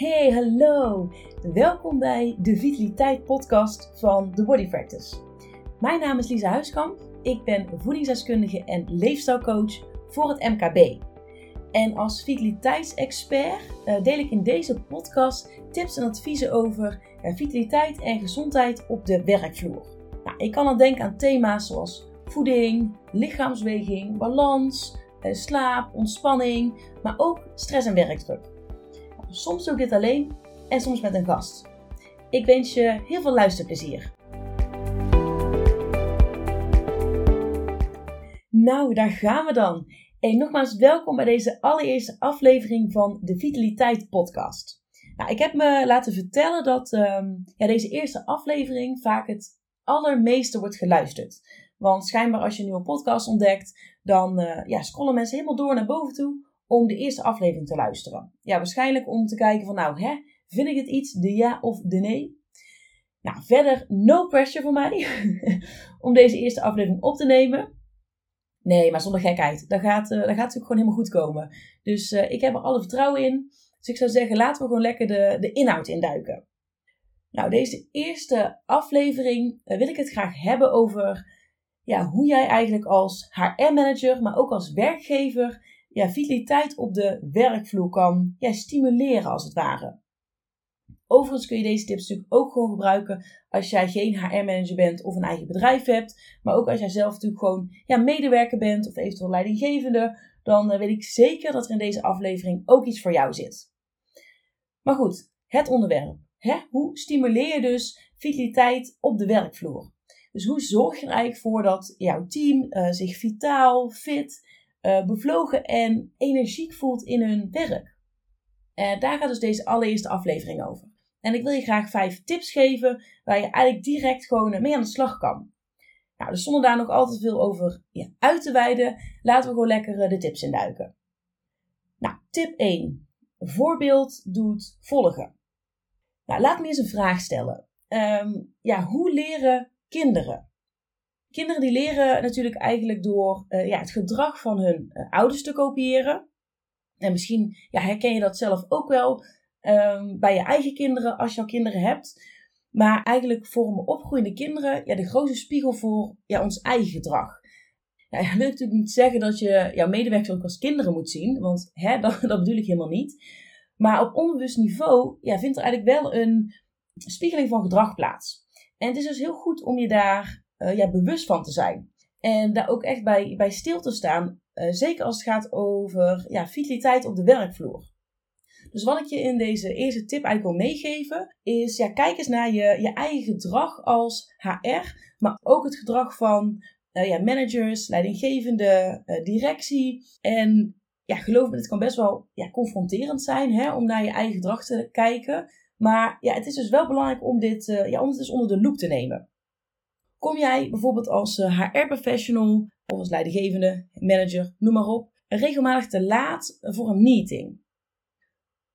Hey, hallo! Welkom bij de Vitaliteit Podcast van The Body Practice. Mijn naam is Lisa Huiskamp. Ik ben voedingsdeskundige en leefstijlcoach voor het MKB. En als vitaliteitsexpert uh, deel ik in deze podcast tips en adviezen over uh, vitaliteit en gezondheid op de werkvloer. Nou, ik kan dan denken aan thema's zoals voeding, lichaamsweging, balans, uh, slaap, ontspanning, maar ook stress en werkdruk. Soms doe dit alleen en soms met een gast. Ik wens je heel veel luisterplezier. Nou, daar gaan we dan. En nogmaals welkom bij deze allereerste aflevering van de Vitaliteit Podcast. Nou, ik heb me laten vertellen dat um, ja, deze eerste aflevering vaak het allermeeste wordt geluisterd. Want schijnbaar als je een nieuwe podcast ontdekt, dan uh, ja, scrollen mensen helemaal door naar boven toe om de eerste aflevering te luisteren. Ja, waarschijnlijk om te kijken van nou, hè, vind ik het iets, de ja of de nee? Nou, verder no pressure voor mij om deze eerste aflevering op te nemen. Nee, maar zonder gekheid. Dat gaat, uh, dat gaat natuurlijk gewoon helemaal goed komen. Dus uh, ik heb er alle vertrouwen in. Dus ik zou zeggen, laten we gewoon lekker de, de inhoud induiken. Nou, deze eerste aflevering uh, wil ik het graag hebben over ja, hoe jij eigenlijk als HR-manager, maar ook als werkgever, ja, vitaliteit op de werkvloer kan stimuleren als het ware. Overigens kun je deze tips natuurlijk ook gewoon gebruiken als jij geen HR-manager bent of een eigen bedrijf hebt. Maar ook als jij zelf natuurlijk gewoon ja, medewerker bent of eventueel leidinggevende. Dan uh, weet ik zeker dat er in deze aflevering ook iets voor jou zit. Maar goed, het onderwerp. Hè? Hoe stimuleer je dus vitaliteit op de werkvloer? Dus hoe zorg je er eigenlijk voor dat jouw team uh, zich vitaal, fit, uh, bevlogen en energiek voelt in hun werk? En daar gaat dus deze allereerste aflevering over. En ik wil je graag vijf tips geven waar je eigenlijk direct gewoon mee aan de slag kan. Nou, dus zonder daar nog altijd veel over uit te wijden, laten we gewoon lekker de tips induiken. Nou, tip 1. Voorbeeld doet volgen. Nou, laat me eens een vraag stellen. Um, ja, hoe leren kinderen? Kinderen die leren natuurlijk eigenlijk door uh, ja, het gedrag van hun uh, ouders te kopiëren. En misschien ja, herken je dat zelf ook wel um, bij je eigen kinderen als je al kinderen hebt. Maar eigenlijk vormen opgroeiende kinderen ja, de grootste spiegel voor ja, ons eigen gedrag. Ja, dat wil natuurlijk niet zeggen dat je jouw medewerkers ook als kinderen moet zien, want hè, dat, dat bedoel ik helemaal niet. Maar op onbewust niveau ja, vindt er eigenlijk wel een spiegeling van gedrag plaats. En het is dus heel goed om je daar uh, ja, bewust van te zijn. En daar ook echt bij, bij stil te staan. Uh, zeker als het gaat over ja, vitaliteit op de werkvloer. Dus wat ik je in deze eerste tip eigenlijk wil meegeven, is ja, kijk eens naar je, je eigen gedrag als HR, maar ook het gedrag van uh, ja, managers, leidinggevende, directie. En ja, geloof me, het kan best wel ja, confronterend zijn hè, om naar je eigen gedrag te kijken. Maar ja, het is dus wel belangrijk om dit, ja, het dus onder de loep te nemen. Kom jij bijvoorbeeld als HR-professional of als leidinggevende, manager, noem maar op, regelmatig te laat voor een meeting?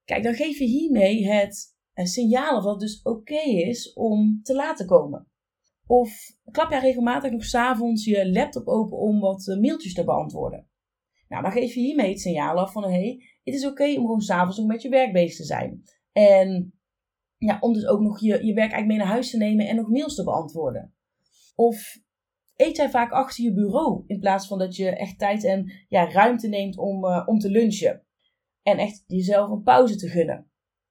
Kijk, dan geef je hiermee het signaal of dat het dus oké is om te laten komen. Of klap jij regelmatig nog s'avonds je laptop open om wat eh, mailtjes te beantwoorden. Nou, dan geef je hiermee het signaal af van hé, hey, het is oké om gewoon s'avonds nog met je werk bezig te zijn. En ja, om dus ook nog je, je werk eigenlijk mee naar huis te nemen en nog mails te beantwoorden. Of eet jij vaak achter je bureau in plaats van dat je echt tijd en ja, ruimte neemt om, uh, om te lunchen en echt jezelf een pauze te gunnen.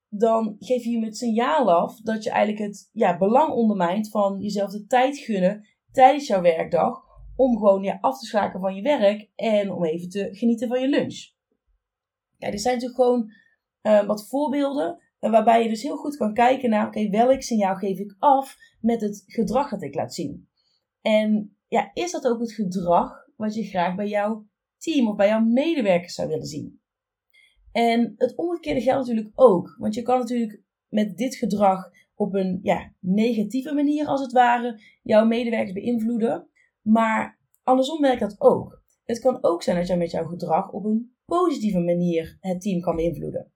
Dan geef je hem het signaal af dat je eigenlijk het ja, belang ondermijnt van jezelf de tijd gunnen tijdens jouw werkdag. Om gewoon ja, af te schakelen van je werk en om even te genieten van je lunch. Ja, dit zijn natuurlijk gewoon uh, wat voorbeelden uh, waarbij je dus heel goed kan kijken naar oké, welk signaal geef ik af met het gedrag dat ik laat zien. En ja, is dat ook het gedrag wat je graag bij jouw team of bij jouw medewerkers zou willen zien? En het omgekeerde geldt natuurlijk ook. Want je kan natuurlijk met dit gedrag op een ja, negatieve manier, als het ware, jouw medewerkers beïnvloeden. Maar andersom werkt dat ook. Het kan ook zijn dat jij met jouw gedrag op een positieve manier het team kan beïnvloeden.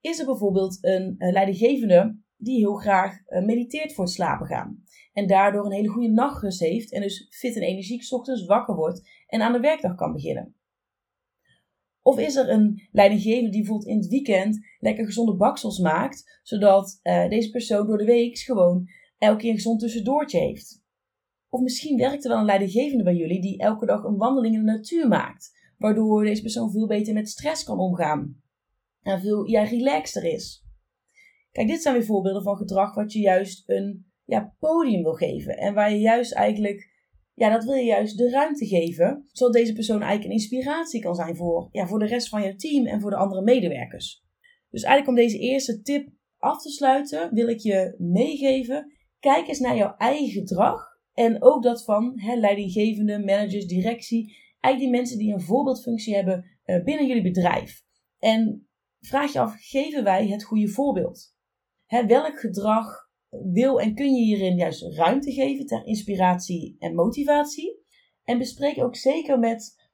Is er bijvoorbeeld een, leidinggevende die heel graag eh, mediteert voor het slapen gaan. En daardoor een hele goede nachtrust heeft en dus fit en energiek ochtends wakker wordt en aan de werkdag kan beginnen. Of is er een leidinggevende die bijvoorbeeld in het weekend lekker gezonde baksels maakt, zodat uh, deze persoon door de week gewoon elke keer een gezond tussendoortje heeft? Of misschien werkt er wel een leidinggevende bij jullie die elke dag een wandeling in de natuur maakt, waardoor deze persoon veel beter met stress kan omgaan en veel ja, relaxter is. Kijk, dit zijn weer voorbeelden van gedrag wat je juist een ja, podium wil geven en waar je juist eigenlijk ja, dat wil je juist de ruimte geven, zodat deze persoon eigenlijk een inspiratie kan zijn voor, ja, voor de rest van je team en voor de andere medewerkers. Dus eigenlijk om deze eerste tip af te sluiten, wil ik je meegeven, kijk eens naar jouw eigen gedrag en ook dat van hè, leidinggevende, managers, directie, eigenlijk die mensen die een voorbeeldfunctie hebben uh, binnen jullie bedrijf. En vraag je af, geven wij het goede voorbeeld? Welk gedrag wil en kun je hierin juist ruimte geven ter inspiratie en motivatie. En bespreek ook zeker met,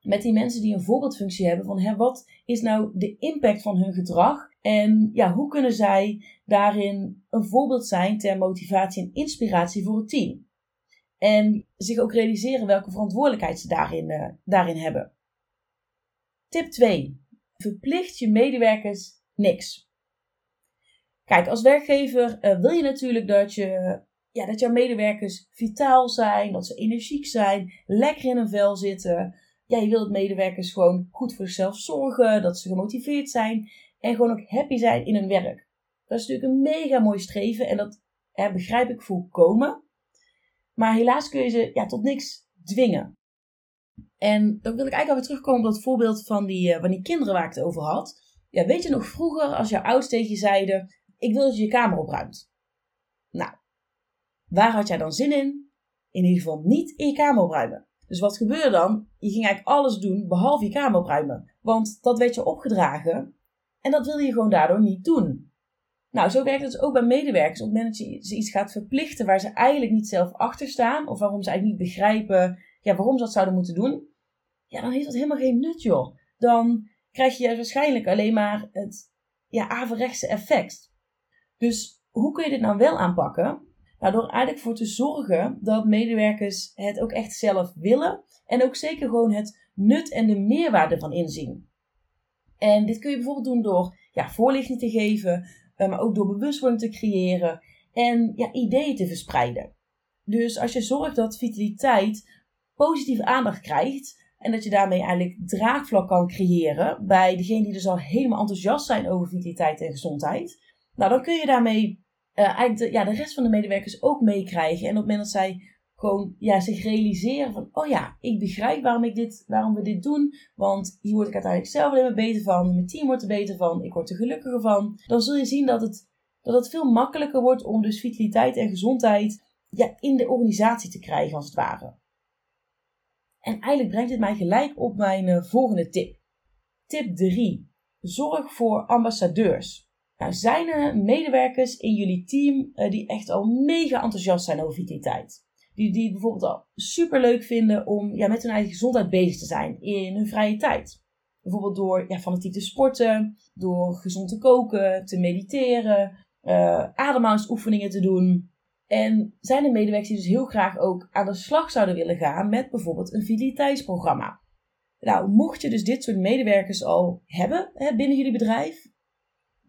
met die mensen die een voorbeeldfunctie hebben van hè, wat is nou de impact van hun gedrag en ja, hoe kunnen zij daarin een voorbeeld zijn ter motivatie en inspiratie voor het team. En zich ook realiseren welke verantwoordelijkheid ze daarin, uh, daarin hebben. Tip 2. Verplicht je medewerkers niks. Kijk, als werkgever uh, wil je natuurlijk dat, je, ja, dat jouw medewerkers vitaal zijn, dat ze energiek zijn, lekker in een vel zitten. Ja, je wilt dat medewerkers gewoon goed voor zichzelf zorgen, dat ze gemotiveerd zijn en gewoon ook happy zijn in hun werk. Dat is natuurlijk een mega mooi streven en dat hè, begrijp ik volkomen. Maar helaas kun je ze ja, tot niks dwingen. En dan wil ik eigenlijk alweer terugkomen op dat voorbeeld van die, uh, van die kinderen waar ik het over had. Ja, weet je nog vroeger als jouw ouders tegen je zeiden: ik wil dat je je kamer opruimt. Nou, waar had jij dan zin in? In ieder geval niet in je kamer opruimen. Dus wat gebeurde dan? Je ging eigenlijk alles doen behalve je kamer opruimen. Want dat werd je opgedragen en dat wil je gewoon daardoor niet doen. Nou, zo werkt het dus ook bij medewerkers. Op het moment dat je ze iets gaat verplichten waar ze eigenlijk niet zelf achter staan, of waarom ze eigenlijk niet begrijpen ja, waarom ze dat zouden moeten doen, ja, dan heeft dat helemaal geen nut, joh. Dan krijg je waarschijnlijk alleen maar het ja, averechtse effect. Dus hoe kun je dit nou wel aanpakken? Nou, door eigenlijk voor te zorgen dat medewerkers het ook echt zelf willen en ook zeker gewoon het nut en de meerwaarde van inzien. En dit kun je bijvoorbeeld doen door ja, voorlichting te geven, eh, maar ook door bewustwording te creëren en ja, ideeën te verspreiden. Dus als je zorgt dat vitaliteit positieve aandacht krijgt en dat je daarmee eigenlijk draagvlak kan creëren bij degene die dus al helemaal enthousiast zijn over vitaliteit en gezondheid, nou, dan kun je daarmee uh, eigenlijk de, ja, de rest van de medewerkers ook meekrijgen. En op het moment dat zij gewoon ja, zich realiseren van, oh ja, ik begrijp waarom, ik dit, waarom we dit doen. Want hier word ik uiteindelijk zelf alleen maar beter van. Mijn team wordt er beter van. Ik word er gelukkiger van. Dan zul je zien dat het, dat het veel makkelijker wordt om dus vitaliteit en gezondheid ja, in de organisatie te krijgen, als het ware. En eigenlijk brengt dit mij gelijk op mijn uh, volgende tip. Tip 3. Zorg voor ambassadeurs. Nou, zijn er medewerkers in jullie team uh, die echt al mega enthousiast zijn over vitaliteit? Die, die het bijvoorbeeld al super leuk vinden om ja, met hun eigen gezondheid bezig te zijn in hun vrije tijd. Bijvoorbeeld door ja, fanatiek te sporten, door gezond te koken, te mediteren, uh, ademhalingsoefeningen te doen. En zijn er medewerkers die dus heel graag ook aan de slag zouden willen gaan met bijvoorbeeld een vitaliteitsprogramma? Nou, mocht je dus dit soort medewerkers al hebben hè, binnen jullie bedrijf,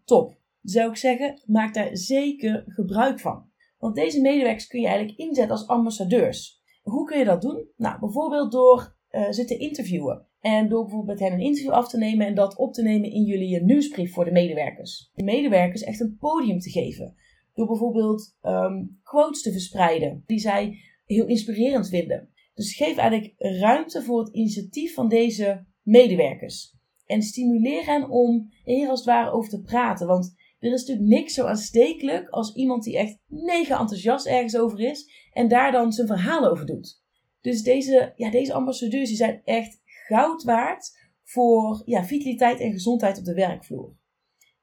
top zou ik zeggen, maak daar zeker gebruik van. Want deze medewerkers kun je eigenlijk inzetten als ambassadeurs. Hoe kun je dat doen? Nou, bijvoorbeeld door uh, ze te interviewen. En door bijvoorbeeld met hen een interview af te nemen en dat op te nemen in jullie nieuwsbrief voor de medewerkers. De medewerkers echt een podium te geven. Door bijvoorbeeld um, quotes te verspreiden die zij heel inspirerend vinden. Dus geef eigenlijk ruimte voor het initiatief van deze medewerkers. En stimuleer hen om hier als het ware over te praten. Want er is natuurlijk niks zo aanstekelijk als iemand die echt mega enthousiast ergens over is en daar dan zijn verhaal over doet. Dus deze, ja, deze ambassadeurs die zijn echt goud waard voor ja, vitaliteit en gezondheid op de werkvloer.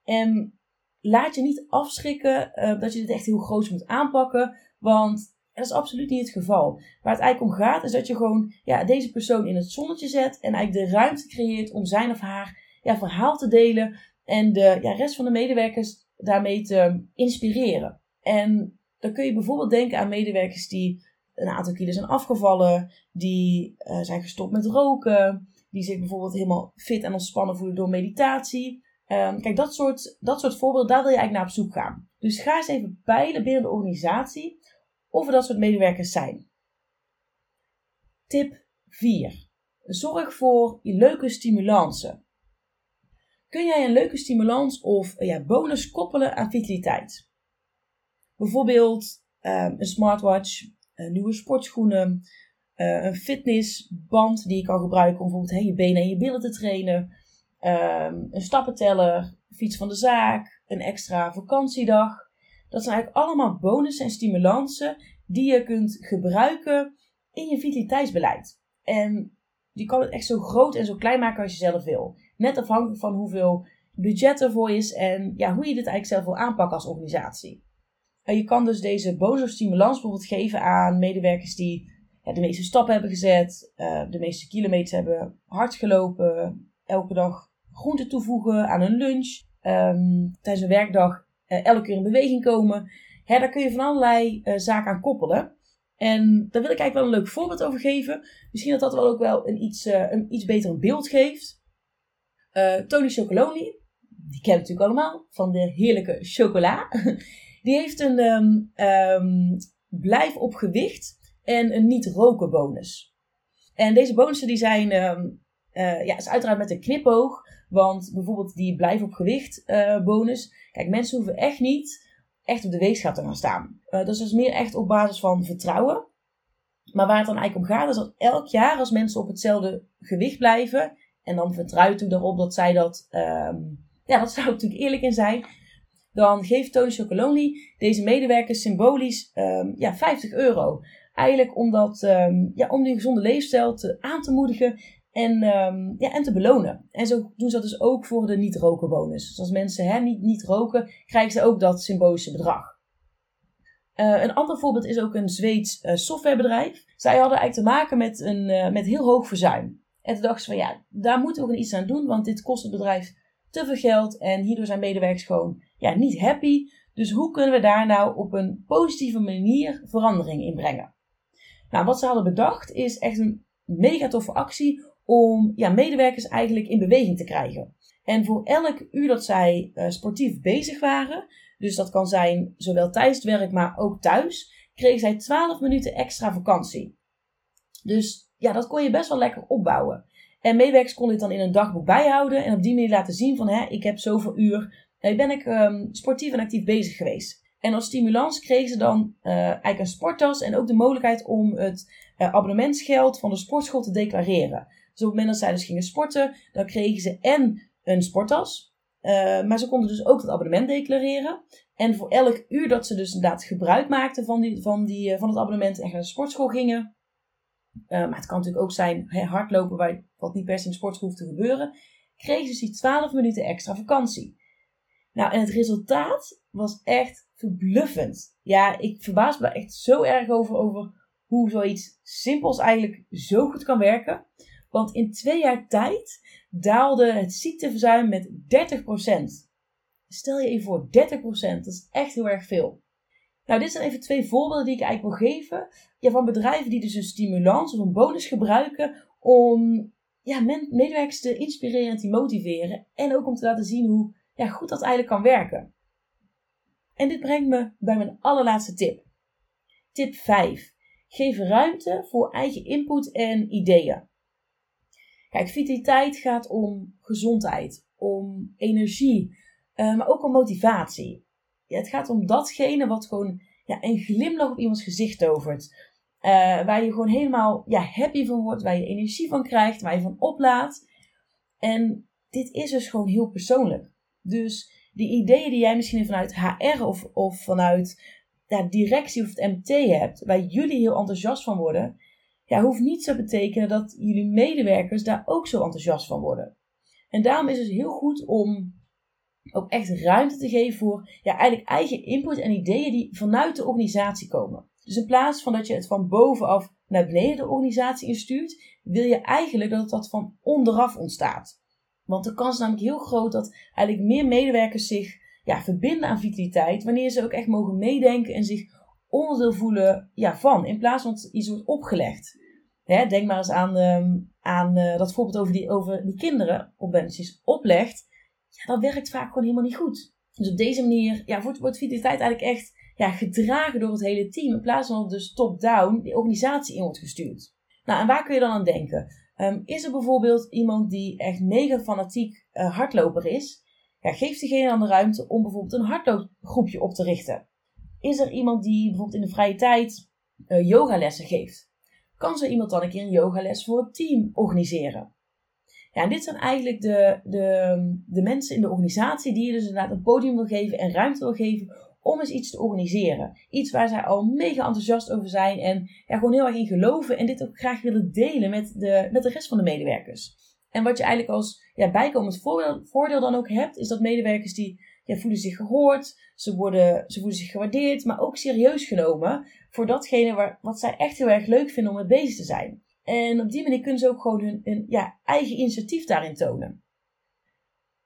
En laat je niet afschrikken uh, dat je dit echt heel groot moet aanpakken, want dat is absoluut niet het geval. Waar het eigenlijk om gaat is dat je gewoon ja, deze persoon in het zonnetje zet en eigenlijk de ruimte creëert om zijn of haar ja, verhaal te delen en de ja, rest van de medewerkers daarmee te inspireren. En dan kun je bijvoorbeeld denken aan medewerkers die een aantal kilo zijn afgevallen, die uh, zijn gestopt met roken, die zich bijvoorbeeld helemaal fit en ontspannen voelen door meditatie. Ehm, kijk, dat soort, dat soort voorbeelden, daar wil je eigenlijk naar op zoek gaan. Dus ga eens even peilen binnen de organisatie of er dat soort medewerkers zijn. Tip 4. Zorg voor leuke stimulansen. Kun jij een leuke stimulans of ja, bonus koppelen aan vitaliteit? Bijvoorbeeld ehm, een smartwatch, een nieuwe sportschoenen, uh, een fitnessband die je kan gebruiken om bijvoorbeeld je benen en je billen te trainen, ehm, een stappenteller, fiets van de zaak, een extra vakantiedag. Dat zijn eigenlijk allemaal bonussen en stimulansen die je kunt gebruiken in je vitaliteitsbeleid. En je kan het echt zo groot en zo klein maken als je zelf wil. Net afhankelijk van hoeveel budget er voor is en ja, hoe je dit eigenlijk zelf wil aanpakken als organisatie. En je kan dus deze bonus of stimulans bijvoorbeeld geven aan medewerkers die ja, de meeste stappen hebben gezet, uh, de meeste kilometers hebben hard gelopen, elke dag groente toevoegen aan hun lunch, um, tijdens een werkdag uh, elke keer in beweging komen. Hè, daar kun je van allerlei uh, zaken aan koppelen. En daar wil ik eigenlijk wel een leuk voorbeeld over geven. Misschien dat dat wel ook wel een iets, een iets beter beeld geeft. Tony Chocolonely, die kent natuurlijk allemaal van de heerlijke chocola. Die heeft een um, um, blijf op gewicht en een niet-roken bonus. En deze bonussen die zijn, um, uh, ja, is uiteraard met een knipoog. Want bijvoorbeeld die blijf op gewicht uh, bonus. Kijk, mensen hoeven echt niet echt op de weegschaal te gaan staan. Dus dat is meer echt op basis van vertrouwen. Maar waar het dan eigenlijk om gaat, is dat elk jaar als mensen op hetzelfde gewicht blijven. En dan vertrouwt u erop dat zij dat. Um, ja, dat zou natuurlijk eerlijk in zijn dan geeft Tony Chocolonely deze medewerkers symbolisch um, ja, 50 euro. Eigenlijk om, dat, um, ja, om die gezonde leefstijl aan te moedigen en, ja, en te belonen. En zo doen ze dat dus ook voor de niet-roken bonus. Dus als mensen hè, niet, niet roken, krijgen ze ook dat symbolische bedrag. Uh, een ander voorbeeld is ook een Zweeds uh, softwarebedrijf. Zij hadden eigenlijk te maken met, een, uh, met heel hoog verzuim. En toen dachten ze van ja, daar moeten we iets aan doen, want dit kost het bedrijf te veel geld en hierdoor zijn medewerkers gewoon ja, niet happy. Dus hoe kunnen we daar nou op een positieve manier verandering in brengen? Nou, wat ze hadden bedacht is echt een mega toffe actie om ja, medewerkers eigenlijk in beweging te krijgen. En voor elk uur dat zij uh, sportief bezig waren, dus dat kan zijn zowel tijdens het werk, maar ook thuis, kregen zij 12 minuten extra vakantie. Dus ja, dat kon je best wel lekker opbouwen. En medewerkers konden dit dan in een dagboek bijhouden en op die manier laten zien van hè, ik heb zoveel uur ben ik um, sportief en actief bezig geweest. En als stimulans kregen ze dan uh, eigenlijk een sporttas en ook de mogelijkheid om het uh, abonnementsgeld van de sportschool te declareren. Dus op het moment dat zij dus gingen sporten, dan kregen ze en een sporttas, uh, maar ze konden dus ook het abonnement declareren. En voor elk uur dat ze dus inderdaad gebruik maakten van, die, van, die, van het abonnement en naar de sportschool gingen, maar het kan natuurlijk ook zijn hardlopen, waar, wat niet per in sportschool hoeft te gebeuren, kregen ze dus die 12 minuten extra vakantie. Nou, en het resultaat was echt verbluffend. Ja, ik verbaas me echt zo erg over, over hoe zoiets simpels eigenlijk zo goed kan werken. Want in twee jaar tijd daalde het ziekteverzuim met 30%. Stel je even voor, 30%, dat is echt heel erg veel. Nou, dit zijn even twee voorbeelden die ik eigenlijk wil geven. Ja, van bedrijven die dus een stimulans of een bonus gebruiken om ja, medewerkers te inspireren en te motiveren. En ook om te laten zien hoe ja, goed dat eigenlijk kan werken. En dit brengt me bij mijn allerlaatste tip. Tip 5. Geef ruimte voor eigen input en ideeën. Kijk, vitaliteit gaat om gezondheid, om energie, uh, maar ook om motivatie. Ja, het gaat om datgene wat gewoon ja, een glimlach op iemands gezicht tovert. Uh, waar je gewoon helemaal ja, happy van wordt, waar je energie van krijgt, waar je van oplaadt. En dit is dus gewoon heel persoonlijk. Dus die ideeën die jij misschien vanuit HR of, of vanuit ja, directie of het MT hebt, waar jullie heel enthousiast van worden, ja, hoeft niet te betekenen dat jullie medewerkers daar ook zo enthousiast van worden. En daarom is het heel goed om ook echt ruimte te geven voor ja, eigenlijk eigen input en ideeën die vanuit de organisatie komen. Dus in plaats van dat je het van bovenaf naar beneden de organisatie instuurt, wil je eigenlijk dat dat van onderaf ontstaat. Want de kans is namelijk heel groot dat eigenlijk meer medewerkers zich ja, verbinden aan vitaliteit. Wanneer ze ook echt mogen meedenken en zich onderdeel voelen ja, van. In plaats van dat iets wordt opgelegd. Hè, denk maar eens aan, ehm, aan uh, dat voorbeeld over die, over die kinderen op oplegt. Dat werkt vaak gewoon helemaal niet goed. Dus op deze manier ja, wordt, wordt vitaliteit eigenlijk echt ja, gedragen door het hele team. In plaats van dus top-down die organisatie in wordt gestuurd. Nou, en waar kun je dan aan denken? Um, is er bijvoorbeeld iemand die echt mega fanatiek uh, hardloper is? Ja, geef diegene dan de ruimte om bijvoorbeeld een hardloopgroepje op te richten. Is er iemand die bijvoorbeeld in de vrije tijd uh, yogalessen geeft? Kan zo iemand dan een keer een yogales voor het team organiseren? Ja, dit zijn eigenlijk de, de, de mensen in de organisatie die je dus inderdaad een podium wil geven en ruimte wil geven om eens iets te organiseren. Iets waar zij al mega enthousiast over zijn en ja, gewoon heel erg in geloven en dit ook graag willen delen met de, met de rest van de medewerkers. En wat je eigenlijk als ja, bijkomend voordeel, voordeel dan ook hebt, is dat medewerkers die ja, voelen zich gehoord, ze, worden, ze voelen zich gewaardeerd, maar ook serieus genomen voor datgene waar, wat zij echt heel erg leuk vinden om mee bezig te zijn. En op die manier kunnen ze ook gewoon hun, ja, eigen initiatief daarin tonen.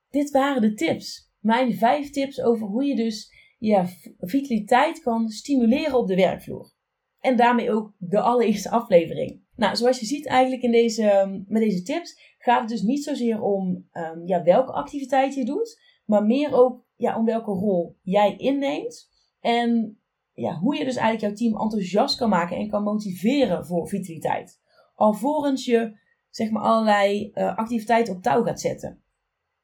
Dit waren de tips. Mijn vijf tips over hoe je dus ja, vitaliteit kan stimuleren op de werkvloer. En daarmee ook de allereerste aflevering. Nou, zoals je ziet eigenlijk in deze, met deze tips gaat het dus niet zozeer om um, ja, welke activiteit je doet, maar meer ook ja, om welke rol jij inneemt. En ja, hoe je dus eigenlijk jouw team enthousiast kan maken en kan motiveren voor vitaliteit. Alvorens je zeg maar allerlei uh, activiteiten op touw gaat zetten.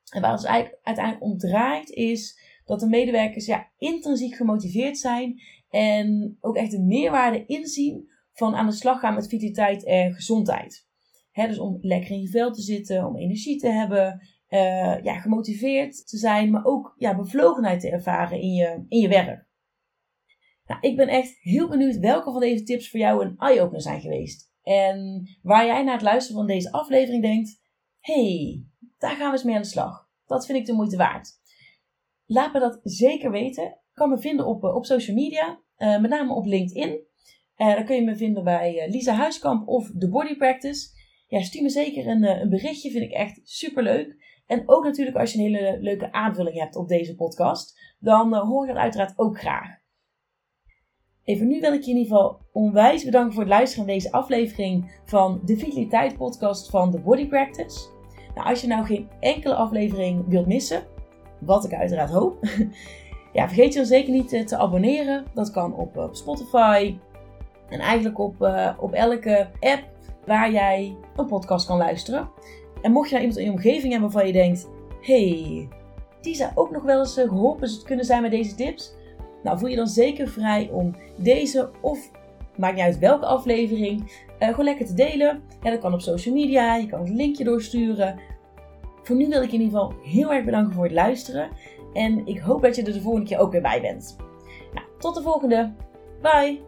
En waar het dus eigenlijk uiteindelijk om draait is dat de medewerkers ja, intrinsiek gemotiveerd zijn en ook echt de meerwaarde inzien van aan de slag gaan met vitaliteit en gezondheid. dus om lekker in je vel te zitten, om energie te hebben, uh, ja, gemotiveerd te zijn, maar ook ja, bevlogenheid te ervaren in je, in je werk. Nou, ik ben echt heel benieuwd welke van deze tips voor jou een eye-opener zijn geweest. En waar jij na het luisteren van deze aflevering denkt: hey, daar gaan we eens mee aan de slag. Dat vind ik de moeite waard. Laat me dat zeker weten. kan me vinden op, eh, op social media, uh, met name op LinkedIn. Uh, dan kun je me vinden bij Lisa Huiskamp of The Body Practice. Stuur me zeker een, een berichtje, vind ik echt super leuk. En ook natuurlijk als je een hele leuke aanvulling hebt op deze podcast, dan hoor ik dat uiteraard ook graag. Even nu wil ik je in ieder geval onwijs bedanken voor het luisteren naar deze aflevering van de Vitaliteit podcast van The Body Practice. Nou, als je nou geen enkele aflevering wilt missen, wat ik uiteraard hoop. ja, vergeet je dan zeker niet eh, te abonneren. Dat kan op, op Spotify. En eigenlijk op, uh, op elke app waar jij een podcast kan luisteren. En mocht je nou iemand in je omgeving hebben waarvan je denkt: hey, die zou ook nog wel eens eh, geholpen kunnen zijn met deze tips. Nou, voel je dan zeker vrij om deze of maakt niet uit welke aflevering, uh, gewoon lekker te delen. Ja, dat kan op social media, je kan het linkje doorsturen. Voor nu wil ik in ieder geval heel erg bedanken voor het luisteren. En ik hoop dat je er de volgende keer ook weer bij bent. Nou, tot de volgende. Bye!